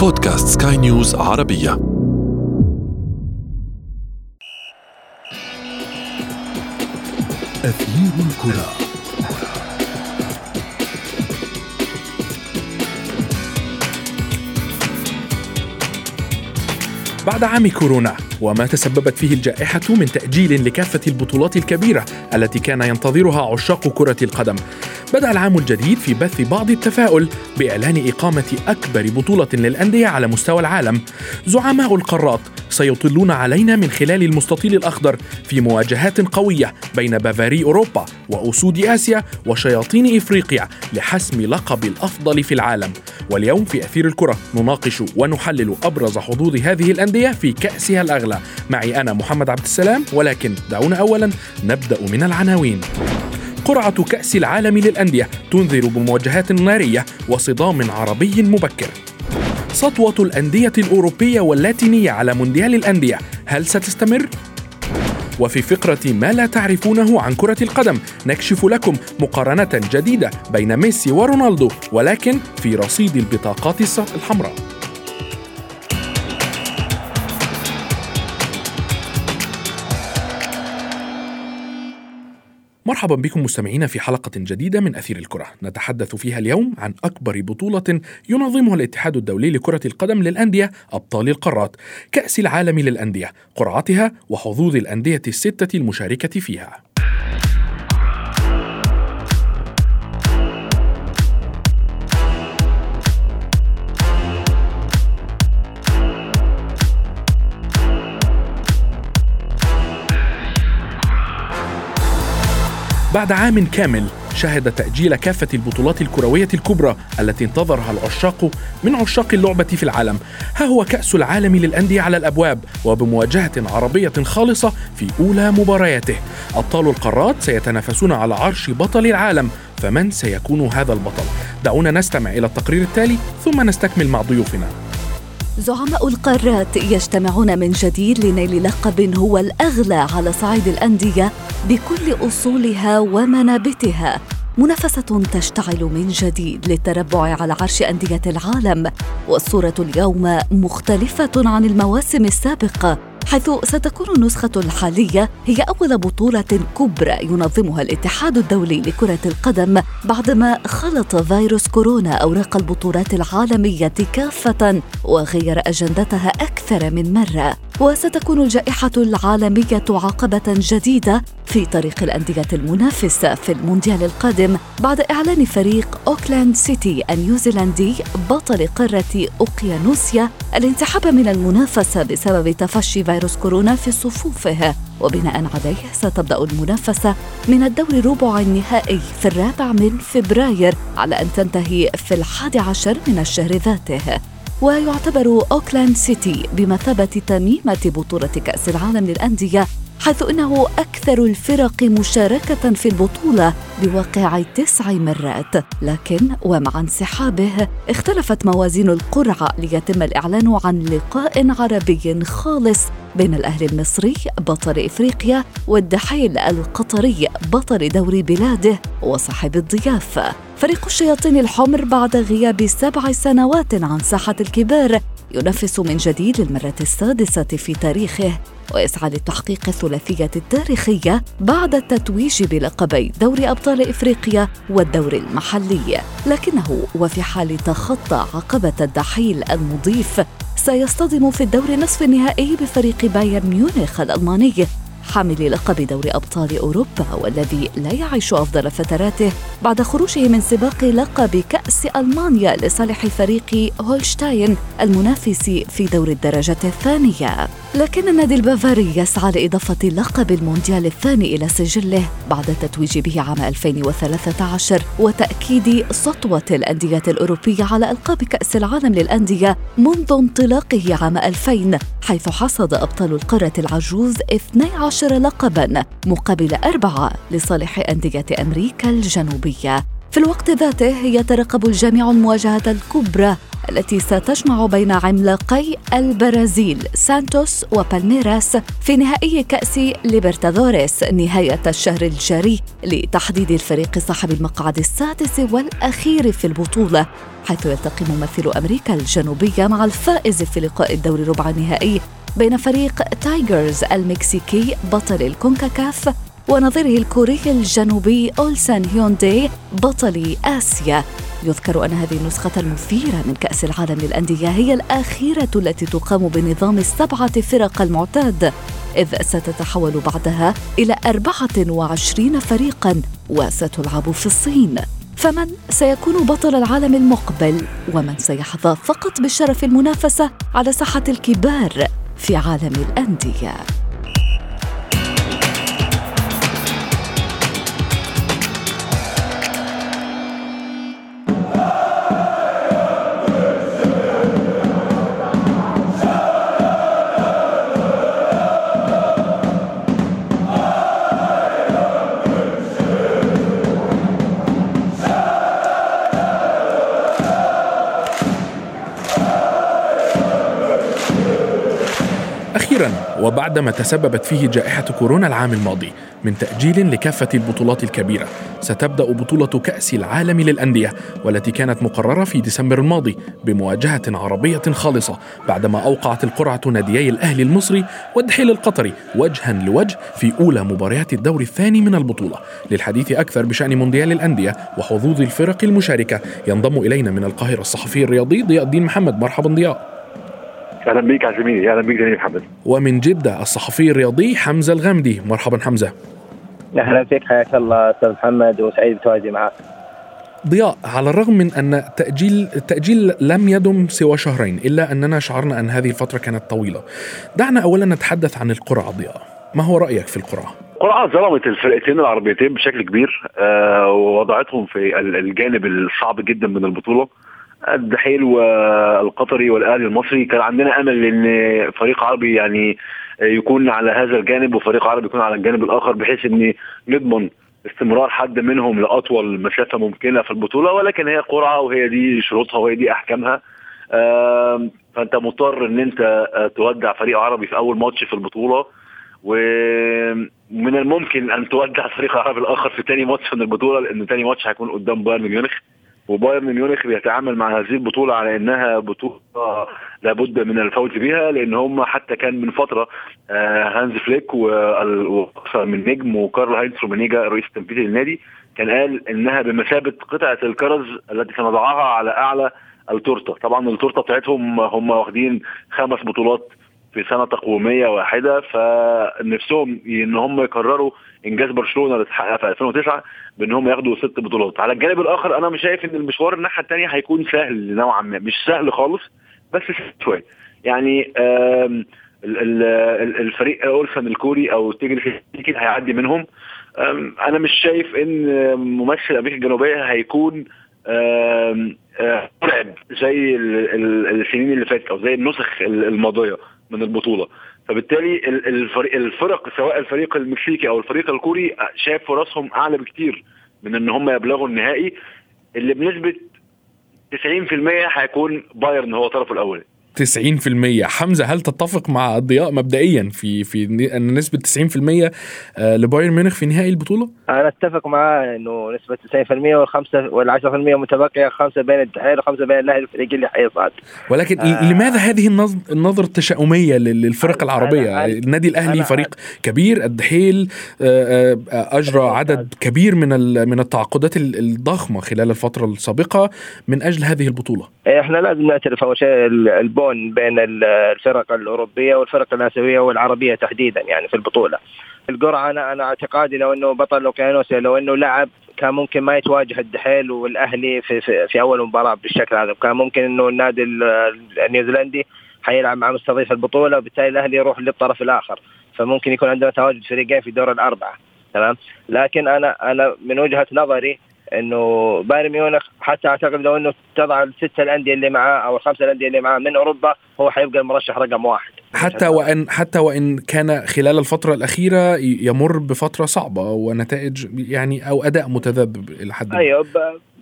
بودكاست سكاي نيوز عربية. أثير الكرة. بعد عام كورونا وما تسببت فيه الجائحة من تأجيل لكافة البطولات الكبيرة التي كان ينتظرها عشاق كرة القدم. بدأ العام الجديد في بث بعض التفاؤل بإعلان إقامة أكبر بطولة للأندية على مستوى العالم. زعماء القارات سيطلون علينا من خلال المستطيل الأخضر في مواجهات قوية بين بافاري أوروبا وأسود آسيا وشياطين إفريقيا لحسم لقب الأفضل في العالم. واليوم في أثير الكرة نناقش ونحلل أبرز حظوظ هذه الأندية في كأسها الأغلى. معي أنا محمد عبد السلام ولكن دعونا أولا نبدأ من العناوين. قرعة كأس العالم للأندية تنذر بمواجهات نارية وصدام عربي مبكر سطوة الأندية الأوروبية واللاتينية على مونديال الأندية هل ستستمر؟ وفي فقرة ما لا تعرفونه عن كرة القدم نكشف لكم مقارنة جديدة بين ميسي ورونالدو ولكن في رصيد البطاقات الحمراء مرحبا بكم مستمعينا في حلقة جديدة من أثير الكرة. نتحدث فيها اليوم عن أكبر بطولة ينظمها الاتحاد الدولي لكرة القدم للأندية أبطال القارات كأس العالم للأندية قرعتها وحظوظ الأندية الستة المشاركة فيها. بعد عام كامل شهد تأجيل كافة البطولات الكروية الكبرى التي انتظرها العشاق من عشاق اللعبة في العالم. ها هو كأس العالم للأندية على الأبواب وبمواجهة عربية خالصة في أولى مبارياته. أبطال القارات سيتنافسون على عرش بطل العالم فمن سيكون هذا البطل؟ دعونا نستمع إلى التقرير التالي ثم نستكمل مع ضيوفنا. زعماء القارات يجتمعون من جديد لنيل لقب هو الأغلى على صعيد الأندية بكل أصولها ومنابتها. منافسة تشتعل من جديد للتربع على عرش أندية العالم والصورة اليوم مختلفة عن المواسم السابقة. حيث ستكون النسخة الحالية هي أول بطولة كبرى ينظمها الاتحاد الدولي لكرة القدم بعدما خلط فيروس كورونا أوراق البطولات العالمية كافة وغير أجندتها أكثر من مرة. وستكون الجائحة العالمية عقبة جديدة في طريق الأندية المنافسة في المونديال القادم بعد إعلان فريق أوكلاند سيتي النيوزيلندي بطل قارة أوقيانوسيا الانسحاب من المنافسة بسبب تفشي فيروس كورونا في صفوفه. وبناء عليه ستبدأ المنافسة من الدور ربع النهائي في الرابع من فبراير على أن تنتهي في الحادي عشر من الشهر ذاته. ويعتبر أوكلاند سيتي بمثابة تميمة بطولة كأس العالم للأندية حيث إنه أكثر الفرق مشاركة في البطولة بواقع تسع مرات. لكن ومع انسحابه اختلفت موازين القرعة ليتم الإعلان عن لقاء عربي خالص بين الأهلي المصري بطل إفريقيا والدحيل القطري بطل دوري بلاده وصاحب الضيافه فريق الشياطين الحمر بعد غياب سبع سنوات عن ساحة الكبار ينافس من جديد للمره السادسة في تاريخه ويسعى لتحقيق الثلاثية التاريخية بعد التتويج بلقبي دوري أبطال إفريقيا والدوري المحلي. لكنه وفي حال تخطى عقبة الدحيل المضيف سيصطدم في الدور نصف النهائي بفريق بايرن ميونخ الألماني. حامل لقب دوري أبطال أوروبا والذي لا يعيش أفضل فتراته بعد خروجه من سباق لقب كأس ألمانيا لصالح فريق هولشتاين المنافس في دور الدرجة الثانية. لكن النادي البافاري يسعى لإضافة لقب المونديال الثاني إلى سجله بعد التتويج به عام 2013 وتأكيد سطوة الأندية الأوروبية على ألقاب كأس العالم للأندية منذ انطلاقه عام 2000 حيث حصد أبطال القارة العجوز 12 لقبا مقابل أربعة لصالح أندية أمريكا الجنوبية. في الوقت ذاته يترقب الجامع المواجهة الكبرى التي ستجمع بين عملاقي البرازيل سانتوس وبالميراس في نهائي كأس ليبرتادوريس نهاية الشهر الجاري لتحديد الفريق صاحب المقعد السادس والأخير في البطولة حيث يلتقي ممثل أمريكا الجنوبية مع الفائز في لقاء الدور ربع النهائي بين فريق تايجرز المكسيكي بطل الكونكاكاف ونظيره الكوري الجنوبي أولسان هيونداي بطل آسيا. يذكر أن هذه النسخة المثيرة من كأس العالم للأندية هي الأخيرة التي تقام بنظام السبعة فرق المعتاد إذ ستتحول بعدها إلى 24 فريقا وستلعب في الصين. فمن سيكون بطل العالم المقبل؟ ومن سيحظى فقط بالشرف المنافسة على ساحة الكبار في عالم الأندية. أخيرا وبعدما تسببت فيه جائحة كورونا العام الماضي من تأجيل لكافة البطولات الكبيرة ستبدأ بطولة كأس العالم للأندية والتي كانت مقررة في ديسمبر الماضي بمواجهة عربية خالصة بعدما أوقعت القرعة ناديي الأهلي المصري والدحيل القطري وجها لوجه في أولى مباريات الدور الثاني من البطولة. للحديث أكثر بشأن مونديال الأندية وحظوظ الفرق المشاركة ينضم إلينا من القاهرة الصحفي الرياضي ضياء الدين محمد. مرحبا ضياء. أهلا بيك يا زميلي أهلا بيك زميلي محمد ومن جدة الصحفي الرياضي حمزة الغامدي مرحبا حمزة أهلا فيك حياك الله أستاذ محمد وسعيد بتواجدي معك ضياء على الرغم من أن تأجيل التاجيل لم يدم سوى شهرين إلا أننا شعرنا أن هذه الفترة كانت طويلة. دعنا اولا نتحدث عن القرعة ضياء. ما هو رأيك في القرعة؟ القرعة ظلمت الفرقتين العربيتين بشكل كبير آه ووضعتهم في الجانب الصعب جدا من البطولة. الدحيل والقطري والاهلي المصري. كان عندنا أمل إن فريق عربي يعني يكون على هذا الجانب وفريق عربي يكون على الجانب الآخر بحيث إن نضمن استمرار حد منهم لأطول مسافة ممكنة في البطولة. ولكن هي قرعة وهي دي شروطها وهي دي أحكامها. فأنت مضطر إن أنت تودع فريق عربي في أول ماتش في البطولة. ومن الممكن أن تودع الفريق العربي الآخر في ثاني ماتش من البطولة لأن ثاني ماتش هيكون قدام بايرن ميونخ. وبايرن ميونخ بيتعامل مع هذه البطولة على إنها بطولة لابد من الفوز بها لأن هم حتى كان من فترة هانز فليك وأكثر من نجم وكارل هاينز رومينيجه رئيس التنفيذي للنادي كان قال إنها بمثابة قطعة الكرز التي سنضعها على أعلى التورتة. طبعا التورتة بتاعتهم هم واخدين خمس بطولات في سنة تقويميه واحدة فنفسهم إن هم يكرروا إنجاز برشلونة اللي اتحقق في 2009 بان هم ياخدوا ست بطولات. على الجانب الآخر أنا مش شايف إن المشوار الناحية الثانية هيكون سهل نوعا ما. مش سهل خالص بس شوية. يعني الفريق أولسن الكوري أو تيجر أكيد هيعدي منهم. أنا مش شايف إن ممثل أمريكا الجنوبية هيكون مرعب زي السنين اللي فاتت أو زي النسخ الماضية. من البطولة. فبالتالي الفريق الفرق سواء الفريق المكسيكي أو الفريق الكوري شايف فرصهم أعلى بكتير من إن هم يبلغوا النهائي اللي بنسبة 90% هيكون بايرن هو طرفه الأول. 90% حمزة هل تتفق مع الضياء مبدئيا في في إن نسبة 90% لبايرن ميونخ في نهائي البطولة؟ أنا أتفق معاه إنه نسبة 90% والخمسة وال 10% متبقية خمسة بين الدحيل وخمسة بين الاهلي الفريق اللي حيصعد ولكن آه لماذا هذه النظرة التشاؤمية للفرق العربية؟ النادي الأهلي فريق كبير الدحيل أجرى عدد كبير من من التعاقدات الضخمة خلال الفترة السابقة من أجل هذه البطولة. إحنا لازم نعترف أول شيء البون بين الفرق الأوروبية والفرق الآسيوية والعربية تحديدا يعني في البطولة. القرعه أنا أنا اعتقادي لو إنه بطل اوكيانوسيا لو إنه لعب كان ممكن ما يتواجه الدحيل والأهلي في, في, في أول مباراة بالشكل هذا. كان ممكن إنه النادي النيوزيلندي حيلعب مع مستضيف البطولة وبالتالي الأهلي يروح للطرف الآخر. فممكن يكون عندنا تواجد فريقين في دور الأربعة. تمام؟ لكن أنا أنا من وجهة نظري إنه بايرن ميونخ حتى أعتقد لو إنه تضع الستة الأندية اللي معاه أو الخمسة الأندية اللي معاه من أوروبا هو حيبقى المرشح رقم واحد. حتى وان حتى وإن كان خلال الفترة الأخيرة يمر بفترة صعبة ونتائج يعني أو أداء متذبذب إلى حد أيوه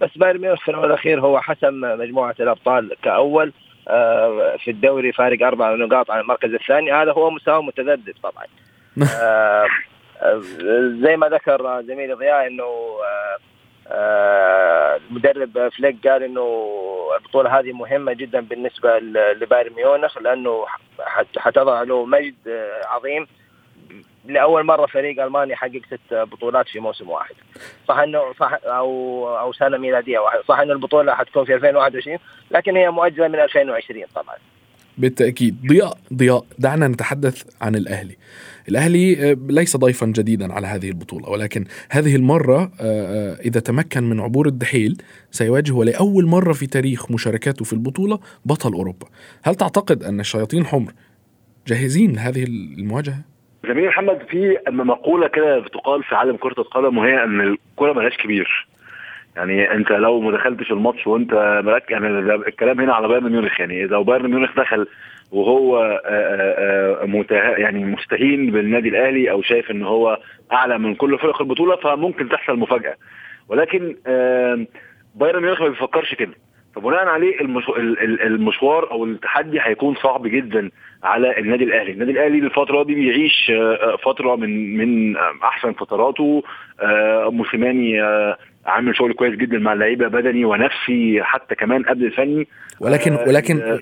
بس بايرن ميونخ في الأخير هو حسم مجموعة الأبطال كأول آه، في الدوري فارق أربع نقاط عن المركز الثاني. هذا هو مستوى متذبذب طبعا. آه، آه، زي ما ذكر زميلي ضياء إنه المدرب فليك قال إنه البطولة هذه مهمة جدا بالنسبة لبايرن ميونخ لأنه حتضع له مجد عظيم. لأول مرة فريق ألماني يحقق ست بطولات في موسم واحد. صح انه صح أو أو سنة ميلادية واحدة. صح إنه البطولة حتكون في 2021 لكن هي مؤجلة من 2020 طبعا. بالتأكيد. ضياء ضياء. دعنا نتحدث عن الأهلي. الأهلي آه، ليس ضيفا جديدا على هذه البطولة ولكن هذه المرة آه، آه، إذا تمكن من عبور الدحيل سيواجه لأول مرة في تاريخ مشاركاته في البطولة بطل أوروبا. هل تعتقد أن الشياطين الحمر جاهزين لهذه المواجهة؟ زميلي محمد في مقولة كده بتقال في عالم كرة القدم وهي إن الكرة ملهاش كبير. يعني انت لو ما دخلتش الماتش وانت مركز يعني الكلام هنا على بايرن ميونخ يعني لو بايرن ميونخ دخل وهو آآ آآ يعني مستهين بالنادي الأهلي أو شايف إن هو أعلى من كل فرق البطولة فممكن تحصل مفاجأة. ولكن بايرن ميونخ ما بيفكرش كده. فبناء عليه المشوار أو التحدي هيكون صعب جدا على النادي الأهلي، النادي الأهلي الفترة دي بيعيش آه، فترة من من أحسن فتراته. آه، موسيماني آه، عامل شغل كويس جدا مع اللعيبة بدني ونفسي حتى كمان قبل الفني. ولكن ولكن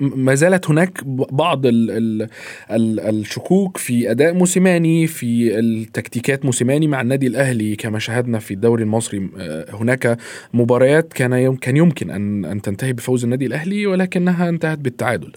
ما زالت هناك بعض ال ال ال الشكوك في أداء موسيماني في التكتيكات موسيماني مع النادي الأهلي كما شاهدنا في الدوري المصري. هناك مباريات كان كان يمكن ان أن تنتهي بفوز النادي الأهلي ولكنها انتهت بالتعادل.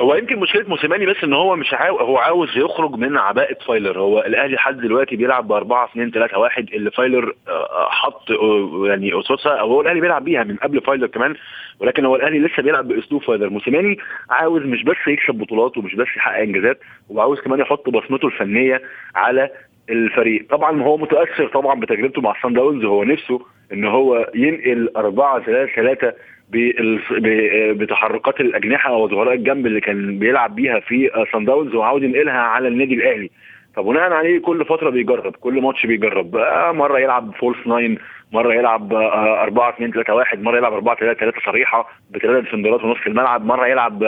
هو يمكن مشكلة موسيماني بس إن هو مش عاو... هو عاوز يخرج من عباءة فايلر. هو الأهلي لحد دلوقتي بيلعب ب 4 2 3 1 اللي فايلر آه، آه، حط آه، يعني اسسها أو هو الأهلي بيلعب بيها من قبل فايلر كمان ولكن هو الأهلي لسه بيلعب بأسلوب فايلر. موسيماني عاوز مش بس يكسب بطولات ومش بس يحقق إنجازات وعاوز كمان يحط بصمته الفنية على الفريق. طبعا هو متأثر طبعا بتجربته مع الصن داونز. هو نفسه إن هو ينقل 4 3 3 بتحركات الأجنحة وظهراء الجنب اللي كان بيلعب بيها في سان داونز وعاوز ينقلها على النادي الأهلي. فبناء عليه كل فترة بيجرب كل ماتش بيجرب. مرة يلعب false nine مرة يلعب 4 2 3 1 مرة يلعب 4 3 3 صريحة بثلاثه defender ات في نص الملعب مرة يلعب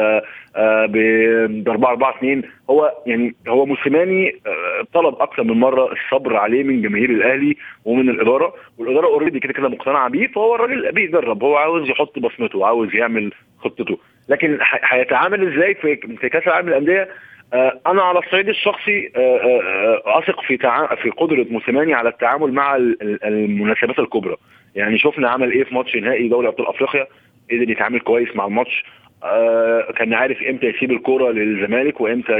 آه، ب 4 4 2 هو يعني هو موسيماني آه، طلب أكثر من مرة الصبر عليه من جماهير الأهلي ومن الإدارة والإدارة already كده كده مقتنعة بيه فهو الراجل بيجرب هو عاوز يحط بصمته عاوز يعمل خطته. لكن هيتعامل إزاي في كأس العالم للأندية؟ آه، أنا على الصعيد الشخصي آه، آه، أثق في في قدرة موسيماني على التعامل مع المناسبات الكبرى. يعني شفنا عمل إيه في ماتش نهائي دوري أبطال أفريقيا قدر يتعامل كويس مع الماتش. آه كان عارف إمتى يسيب الكرة للزمالك وإمتى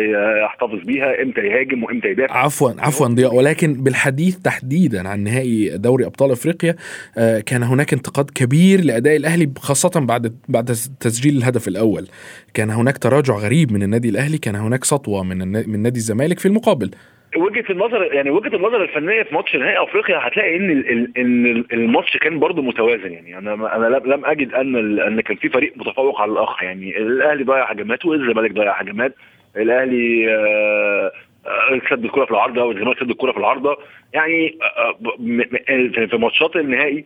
يحتفظ بيها إمتى يهاجم وإمتى يدافع. عفوا عفوا ضياء. ولكن بالحديث تحديدا عن نهائي دوري أبطال أفريقيا آه كان هناك انتقاد كبير لأداء الأهلي خاصة بعد بعد تسجيل الهدف الأول. كان هناك تراجع غريب من النادي الأهلي كان هناك سطوة من من نادي الزمالك في المقابل. وجهة النظر يعني وجهة النظر الفنية في ماتش نهائي أفريقيا هتلاقي إن إن الماتش كان برضه متوازن. يعني أنا أنا لم أجد أن أن كان في فريق متفوق على الآخر. يعني الأهلي ضيع هجمات والزمالك ضيع هجمات. الأهلي آه، آه، سد الكرة في العارضة والزمالك سد الكرة في العارضة. يعني آه، في ماتشات النهائي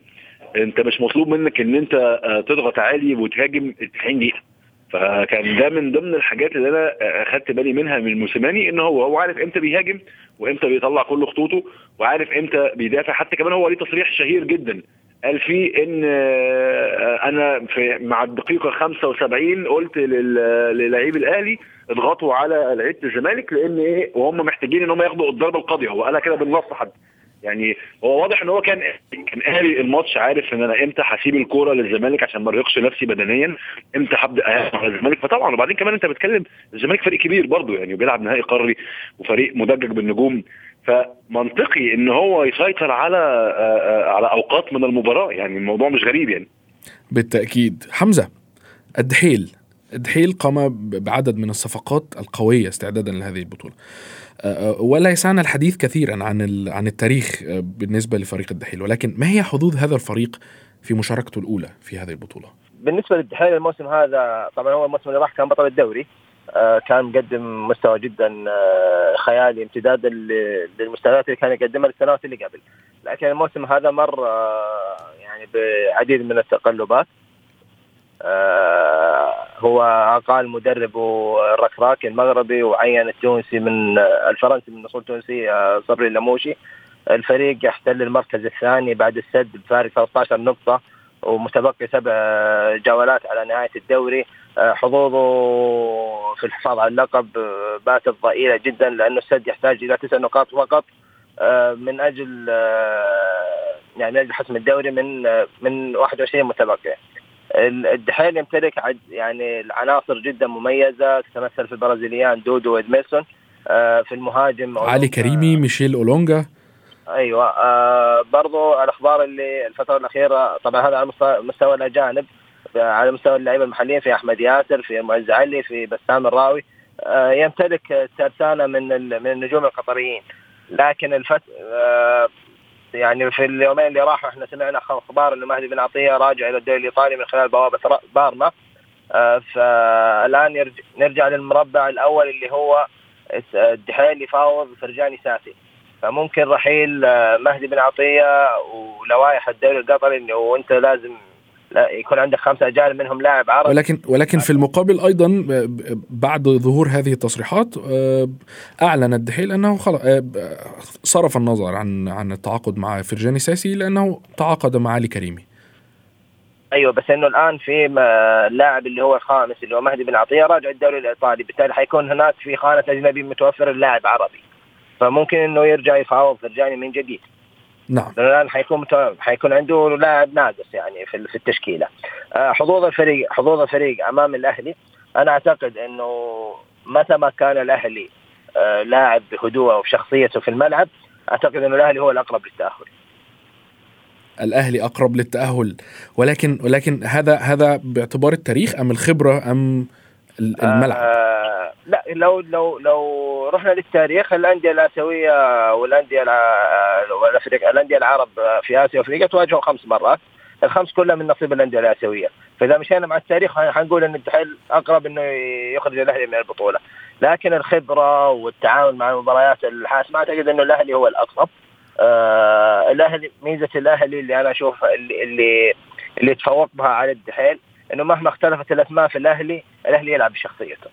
أنت مش مطلوب منك إن أنت تضغط عالي وتهاجم 90 دقيقة. فكان ده من ضمن الحاجات اللي أنا أخدت بالي منها من موسيماني إن هو هو عارف إمتى بيهاجم وإمتى بيطلع كل خطوطه وعارف إمتى بيدافع حتى كمان هو ليه تصريح شهير جدا. قال فيه إن آه، أنا في مع الدقيقة 75 قلت للاعيب الأهلي اضغطوا على لعيبة الزمالك لإن إيه وهم محتاجين إن هم ياخدوا الضربة القاضية. هو قالها كده بالنص حتى. يعني هو واضح إن هو كان كان قاري الماتش عارف إن أنا إمتى هسيب الكورة للزمالك عشان ما أرهقش نفسي بدنيا إمتى هبدأ على الزمالك؟ فطبعا وبعدين كمان أنت بتتكلم الزمالك فريق كبير برضه يعني وبيلعب نهائي قاري وفريق مدجج بالنجوم. فمنطقي إن هو يسيطر على على أوقات من المباراة يعني الموضوع مش غريب يعني. بالتأكيد. حمزة الدحيل الدحيل قام بعدد من الصفقات القوية استعدادا لهذه البطولة. آه، آه، ولا يسعنا الحديث كثيرا عن عن التاريخ آه، بالنسبة لفريق الدحيل. ولكن ما هي حظوظ هذا الفريق في مشاركته الأولى في هذه البطولة؟ بالنسبة للدحيل الموسم هذا طبعا هو الموسم اللي راح كان بطل الدوري. آه، كان مقدم مستوى جدا آه، خيالي امتدادا للمستويات اللي كان يقدمها السنوات اللي قبل. لكن الموسم هذا مر يعني بعديد من التقلبات. هو أقال مدرب الركراكي المغربي وعين التونسي من الفرنسي من أصول تونسيه صبري اللموشي الفريق يحتل المركز الثاني بعد السد بفارق 13 نقطة ومتبقي سبع جولات على نهاية الدوري آه، حظوظه في الحفاظ على اللقب آه، باتت ضئيلة جدا لأنه السد يحتاج إلى تسع نقاط فقط آه، من أجل يعني من أجل حسم الدوري من من 21 متبقي. الدحيل يمتلك يعني العناصر جدا مميزة تتمثل في البرازيليان دودو وادميسون في المهاجم علي كريمي ميشيل أولونجا. أيوه آه برضو الأخبار اللي الفترة الأخيرة طبعا هذا على مستوى الأجانب على مستوى اللعيبة المحليين في أحمد ياسر في معز علي في بسام الراوي آه يمتلك ترسانه من من النجوم القطريين. لكن الفت آه يعني في اليومين اللي راحوا إحنا سمعنا أخبار إنه مهدي بن عطية راجع إلى الدوري الإيطالي من خلال بوابة بارما. آه فالآن نرجع للمربع الأول اللي هو الدحيل يفاوض فرجاني ساسي. فممكن رحيل آه، مهدي بن عطية ولوائح الدوري القطري إنه أنت لازم لا يكون عندك خمسة أجانب منهم لاعب عربي. ولكن ولكن في المقابل أيضا بعد ظهور هذه التصريحات آه، اعلن الدحيل أنه آه، صرف النظر عن عن التعاقد مع فرجاني ساسي لأنه تعاقد مع علي كريمي. أيوه بس إنه الآن في اللاعب اللي هو الخامس اللي هو مهدي بن عطية راجع الدوري الإيطالي. بالتالي حيكون هناك في خانة أجنبي متوفر اللاعب عربي. فممكن إنه يرجع يفاوض فرجاني من جديد. نعم. الان حيكون حيكون عنده لاعب ناقص يعني في في التشكيلة. آه، حظوظ الفريق حظوظ الفريق أمام الأهلي. أنا أعتقد إنه متى ما كان الأهلي آه، لاعب بهدوءه وشخصيته في الملعب أعتقد إنه الأهلي هو الأقرب للتأهل. الأهلي أقرب للتأهل. ولكن ولكن هذا هذا باعتبار التاريخ أم الخبرة أم الملعب؟ آه لا لو لو لو رحنا للتاريخ الأندية الآسيوية والأندية الأندية العرب في آسيا وأفريقيا تواجهوا خمس مرات. الخمس كلها من نصيب الأندية الآسيوية. فإذا مشينا مع التاريخ حنقول إن التحيل أقرب إنه يخرج الأهلي من البطولة. لكن الخبرة والتعامل مع المباريات الحاسمه أعتقد إنه الأهلي هو الأقرب. آه الأهلي ميزة الأهلي اللي أنا أشوف اللي اللي, اللي تفوق بها على الدحيل إنه مهما اختلفت الأسماء في الأهلي الأهلي يلعب بشخصيته.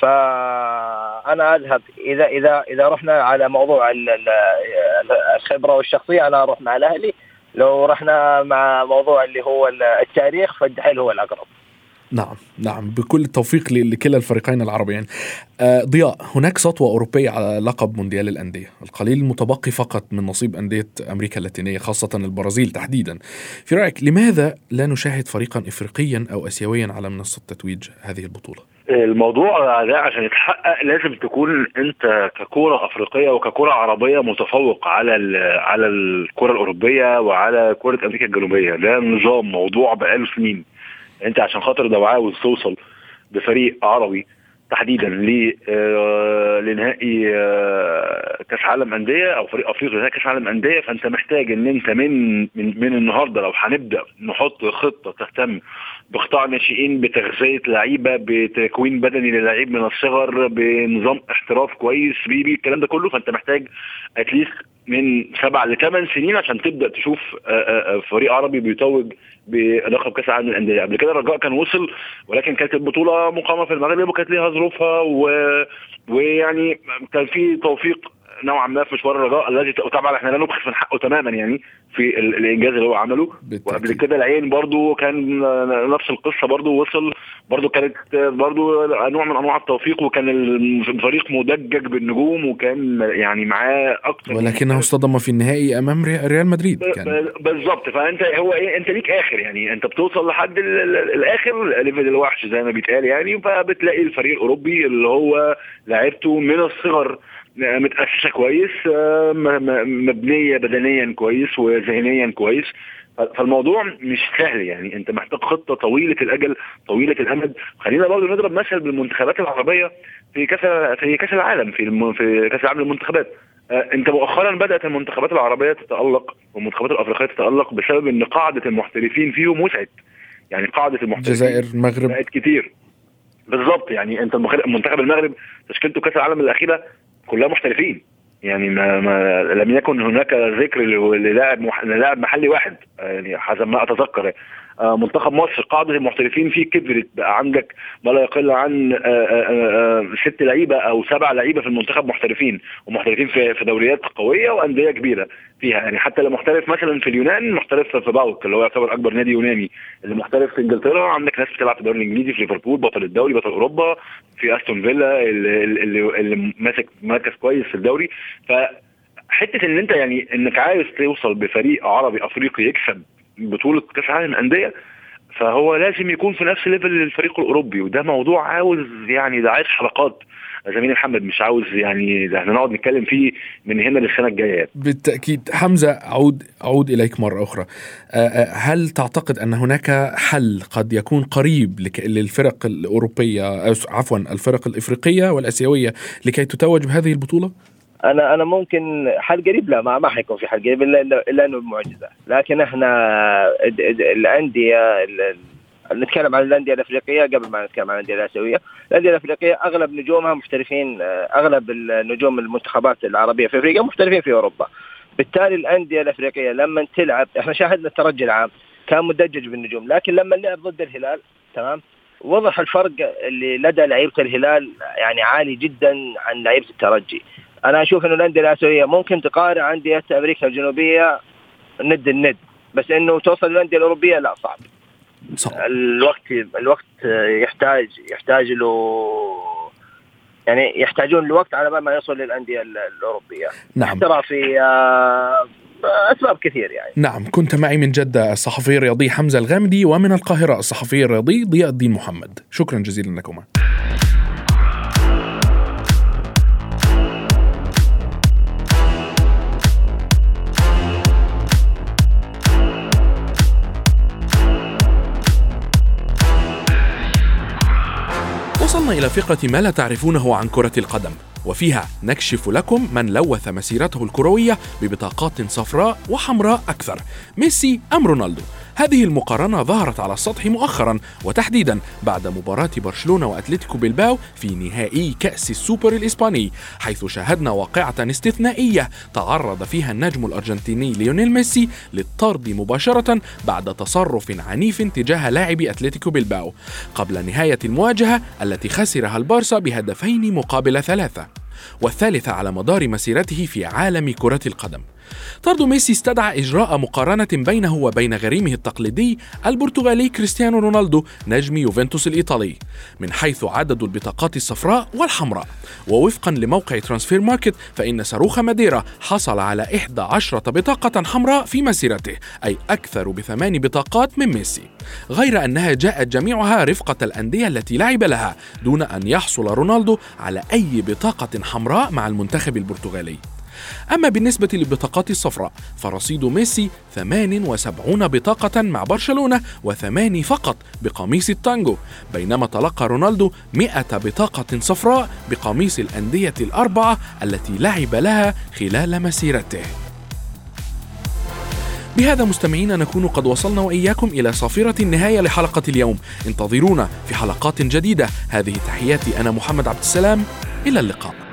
فأنا أذهب. إذا إذا إذا رحنا على موضوع الخبرة والشخصية أنا أروح مع الأهلي. لو رحنا مع موضوع اللي هو التاريخ فالدحيل هو الأقرب. نعم نعم. بكل التوفيق لكلا الفريقين العربيين. آه ضياء هناك سطوة أوروبية على لقب مونديال الأندية. القليل المتبقي فقط من نصيب أندية أمريكا اللاتينية خاصة البرازيل تحديدا. في رأيك لماذا لا نشاهد فريقا إفريقيا أو أسيويا على منصة تتويج هذه البطولة؟ الموضوع ده عشان يتحقق لازم تكون انت ككورة أفريقية وككورة عربية متفوق على على الكره الأوروبية وعلى كره أمريكا الجنوبية. ده نظام موضوع بقاله سنين. انت عشان خاطر لو عاوز توصل بفريق عربي تحديدا آه، لنهائي آه، كأس عالم أندية أو فريق أفريقي لنهائي كأس عالم أندية فأنت محتاج إن أنت من من, من النهارده لو هنبدأ نحط خطة تهتم بقطاع ناشئين بتغذية لعيبة بتكوين بدني للعيب من الصغر بنظام احتراف كويس بيبي الكلام ده كله. فأنت محتاج اتليست من سبع لثمان سنين عشان تبدأ تشوف آه، آه، آه، فريق عربي بيتوج بلقب كأس العالم للأندية. قبل كده الرجاء كان وصل ولكن كانت البطولة مقامة في المغرب وكانت ليها ظروفها و... ويعني كان في توفيق نوعا ما في مشوار الرجاء الذي طبعا إحنا لا نبخس من حقه تماما يعني في الإنجاز اللي هو عمله. وقبل كده العين برضو كان نفس القصة برضو وصل برضو كانت برضو نوع من أنواع التوفيق وكان الفريق مدجج بالنجوم وكان يعني معاه أكتر ولكنه اصطدم في النهائي أمام ريال مدريد. كان بالظبط. فأنت هو إيه أنت ليك آخر يعني. أنت بتوصل لحد الآخر ليفل الوحش زي ما بيتقال يعني. فبتلاقي الفريق الأوروبي اللي هو لعبته من الصغر متاسسه كويس آه، مبنية بدنيا كويس وذهنيا كويس. فالموضوع مش سهل يعني انت محتاج خطة طويلة الأجل طويلة الأمد. خلينا برضه نضرب مثل بالمنتخبات العربية في كأس في كأس العالم في الم... في كأس العالم للمنتخبات. آه، انت مؤخرا بدأت المنتخبات العربية تتألق والمنتخبات الأفريقية تتألق بسبب إن قاعدة المحترفين فيهم وسعت يعني قاعدة المحترفين الجزائر المغرب. بقت كتير. بالظبط يعني انت منتخب المغرب تشكيلته كأس العالم الأخيرة كلها محترفين. يعني ما, ما لم يكن هناك ذكر للاعب مح... للاعب محلي واحد. يعني حسب ما أتذكر. منتخب مصر قاعدة المحترفين فيه. كبرت بقى. عندك ما لا يقل عن آه، آه، ست لعيبة أو سبع لعيبة في المنتخب محترفين ومحترفين في دوريات قوية وأندية كبيرة فيها. يعني حتى اللي محترف مثلا في اليونان محترف في باوك اللي هو يعتبر أكبر نادي يوناني. اللي محترف في إنجلترا عندك ناس بتلعب في الدوري الإنجليزي في ليفربول بطل الدوري بطل أوروبا في أستون فيلا اللي, اللي, اللي ماسك مركز كويس في الدوري. ف حتة إن أنت يعني إنك عايز توصل بفريق عربي أفريقي يكسب بطولة كأس العالم للأندية فهو لازم يكون في نفس ليفل الفريق الأوروبي وده موضوع عاوز يعني ده عايز حلقات. زميلي محمد مش عاوز يعني ده إحنا نقعد نتكلم فيه من هنا للسنة الجاية. بالتأكيد. حمزة أعود أعود إليك مرة أخرى. هل تعتقد أن هناك حل قد يكون قريب للفرق الأوروبية عفوا الفرق الإفريقية والآسيوية لكي تتوج بهذه البطولة؟ أنا أنا ممكن حل قريب لا ما, ما حيكون في حل قريب الا الا إنه معجزه لكن إحنا الأندية نتكلم عن الأندية الأفريقية قبل ما نتكلم عن الأندية الآسيوية، الأندية الأفريقية أغلب نجومها محترفين أغلب النجوم المنتخبات العربية في أفريقيا محترفين في أوروبا. بالتالي الأندية الأفريقية لما تلعب إحنا شاهدنا الترجي العام كان مدجج بالنجوم، لكن لما لعب ضد الهلال تمام وضح الفرق اللي لدى لعيبة الهلال يعني عالي جدا عن لعيبة الترجي. أنا أشوف إنه الأندية الآسيوية ممكن تقارع أندية أمريكا الجنوبية ند الند بس إنه توصل للأندية الأوروبية لا صعب. صح. الوقت الوقت يحتاج يحتاج له يعني يحتاجون الوقت على بال ما يصل للأندية الأوروبية. نعم. ترى في آه، أسباب كثير يعني. نعم كنت معي من جدة الصحفي الرياضي حمزة الغامدي ومن القاهرة الصحفي الرياضي ضياء الدين محمد. شكرا جزيلا لكما. وصلنا إلى فقرة ما لا تعرفونه عن كرة القدم وفيها نكشف لكم من لوث مسيرته الكروية ببطاقات صفراء وحمراء أكثر ميسي أم رونالدو؟ هذه المقارنة ظهرت على السطح مؤخرا وتحديدا بعد مباراة برشلونة وأتلتيكو بلباو في نهائي كأس السوبر الإسباني حيث شاهدنا واقعة استثنائية تعرض فيها النجم الأرجنتيني ليونيل ميسي للطرد مباشرة بعد تصرف عنيف تجاه لاعب أتلتيكو بلباو قبل نهاية المواجهة التي خسرها البارسا بهدفين مقابل ثلاثة والثالثة على مدار مسيرته في عالم كرة القدم. طرد ميسي استدعى إجراء مقارنة بينه وبين غريمه التقليدي البرتغالي كريستيانو رونالدو نجم يوفنتوس الإيطالي من حيث عدد البطاقات الصفراء والحمراء. ووفقا لموقع ترانسفير ماركت فإن صاروخ ماديرا حصل على 11 بطاقة حمراء في مسيرته أي أكثر بثمان بطاقات من ميسي. غير أنها جاءت جميعها رفقة الأندية التي لعب لها دون أن يحصل رونالدو على أي بطاقة حمراء مع المنتخب البرتغالي. أما بالنسبة للبطاقات الصفراء فرصيد ميسي 78 بطاقة مع برشلونة وثماني فقط بقميص التانجو بينما تلقى رونالدو 100 بطاقة صفراء بقميص الأندية الأربعة التي لعب لها خلال مسيرته. بهذا مستمعينا نكون قد وصلنا وإياكم إلى صافرة النهاية لحلقة اليوم. انتظرونا في حلقات جديدة. هذه تحياتي أنا محمد عبد السلام. إلى اللقاء.